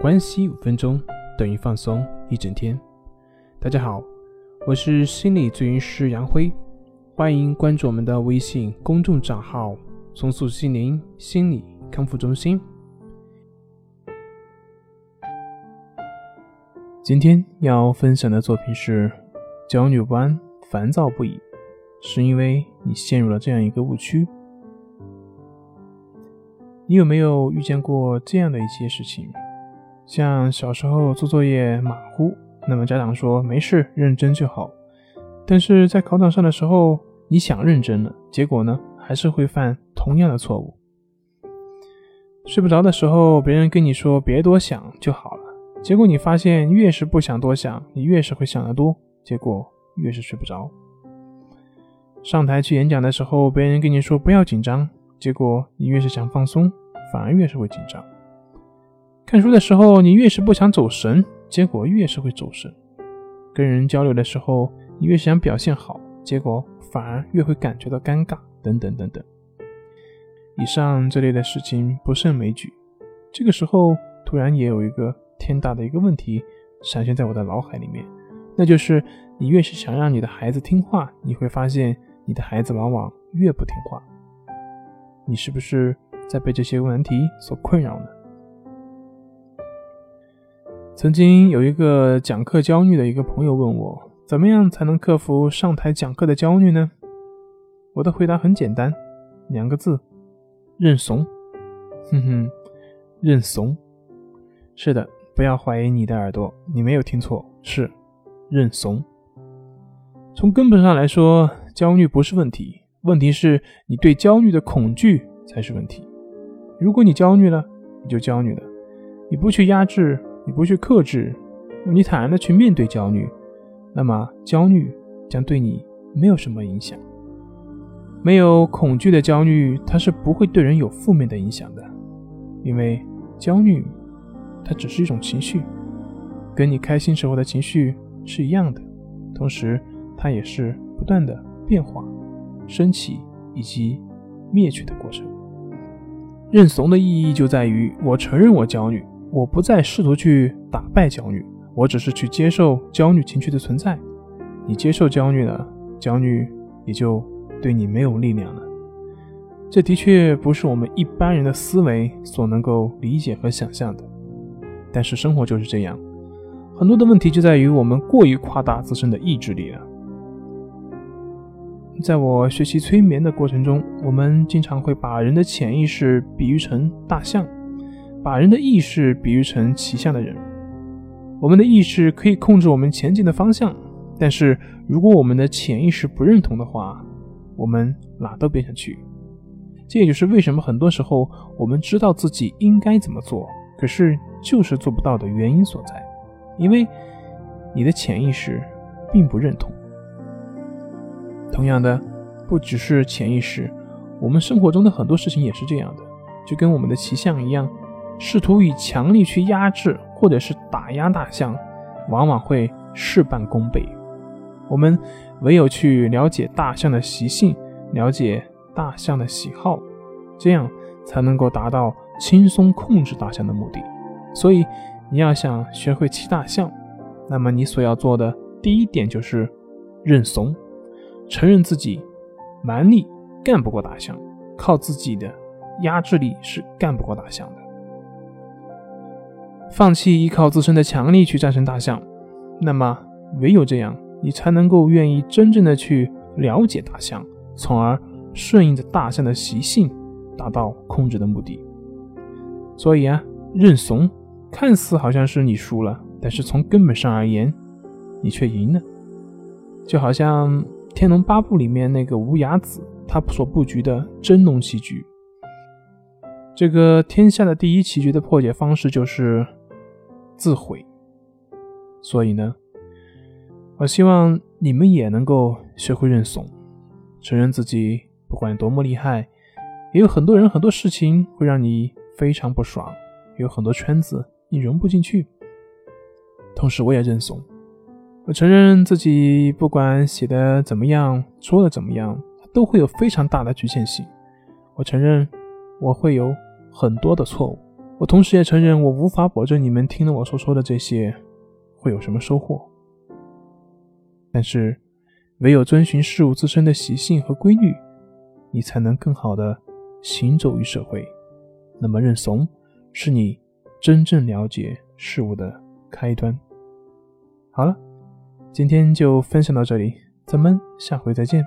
关系五分钟等于放松一整天。大家好，我是心理咨询师杨辉，欢迎关注我们的微信公众账号“松塑心灵心理康复中心”。今天要分享的作品是：焦虑不安、烦躁不已，是因为你陷入了这样一个误区。你有没有遇见过这样的一些事情？像小时候做作业马虎，那么家长说没事，认真就好。但是在考场上的时候，你想认真了，结果呢，还是会犯同样的错误。睡不着的时候，别人跟你说别多想就好了，结果你发现越是不想多想，你越是会想得多，结果越是睡不着。上台去演讲的时候，别人跟你说不要紧张，结果你越是想放松，反而越是会紧张。看书的时候，你越是不想走神，结果越是会走神；跟人交流的时候，你越是想表现好，结果反而越会感觉到尴尬，等等等等。以上这类的事情不胜枚举。这个时候，突然也有一个天大的一个问题闪现在我的脑海里面，那就是你越是想让你的孩子听话，你会发现你的孩子往往越不听话。你是不是在被这些问题所困扰呢？曾经有一个讲课焦虑的一个朋友问我，怎么样才能克服上台讲课的焦虑呢？我的回答很简单，两个字：认怂。哼哼，认怂。是的，不要怀疑你的耳朵，你没有听错，是认怂。从根本上来说，焦虑不是问题，问题是你对焦虑的恐惧才是问题。如果你焦虑了，你就焦虑了，你不去压制。你不去克制，你坦然的去面对焦虑，那么焦虑将对你没有什么影响。没有恐惧的焦虑，它是不会对人有负面的影响的，因为焦虑它只是一种情绪，跟你开心时候的情绪是一样的，同时它也是不断的变化、升起以及灭去的过程。认怂的意义就在于我承认我焦虑。我不再试图去打败焦虑，我只是去接受焦虑情绪的存在。你接受焦虑了，焦虑也就对你没有力量了。这的确不是我们一般人的思维所能够理解和想象的。但是生活就是这样，很多的问题就在于我们过于夸大自身的意志力了。在我学习催眠的过程中，我们经常会把人的潜意识比喻成大象。把人的意识比喻成骑象的人，我们的意识可以控制我们前进的方向，但是如果我们的潜意识不认同的话，我们哪都别想去。这也就是为什么很多时候我们知道自己应该怎么做，可是就是做不到的原因所在，因为你的潜意识并不认同。同样的，不只是潜意识，我们生活中的很多事情也是这样的，就跟我们的骑象一样。试图以强力去压制或者是打压大象，往往会事半功倍。我们唯有去了解大象的习性，了解大象的喜好，这样才能够达到轻松控制大象的目的。所以，你要想学会骑大象，那么你所要做的第一点就是认怂，承认自己蛮力干不过大象，靠自己的压制力是干不过大象的。放弃依靠自身的强力去战胜大象，那么唯有这样，你才能够愿意真正的去了解大象，从而顺应着大象的习性，达到控制的目的。所以啊，认怂看似好像是你输了，但是从根本上而言，你却赢了。就好像《天龙八部》里面那个无崖子，他所布局的真龙棋局，这个天下的第一棋局的破解方式就是。自毁，所以呢，我希望你们也能够学会认怂，承认自己不管多么厉害，也有很多人很多事情会让你非常不爽，有很多圈子你融不进去。同时，我也认怂，我承认自己不管写的怎么样，说的怎么样，都会有非常大的局限性。我承认我会有很多的错误，我同时也承认，我无法保证你们听了我所说的这些会有什么收获。但是，唯有遵循事物自身的习性和规律，你才能更好的行走于社会。那么，认怂是你真正了解事物的开端。好了，今天就分享到这里，咱们下回再见。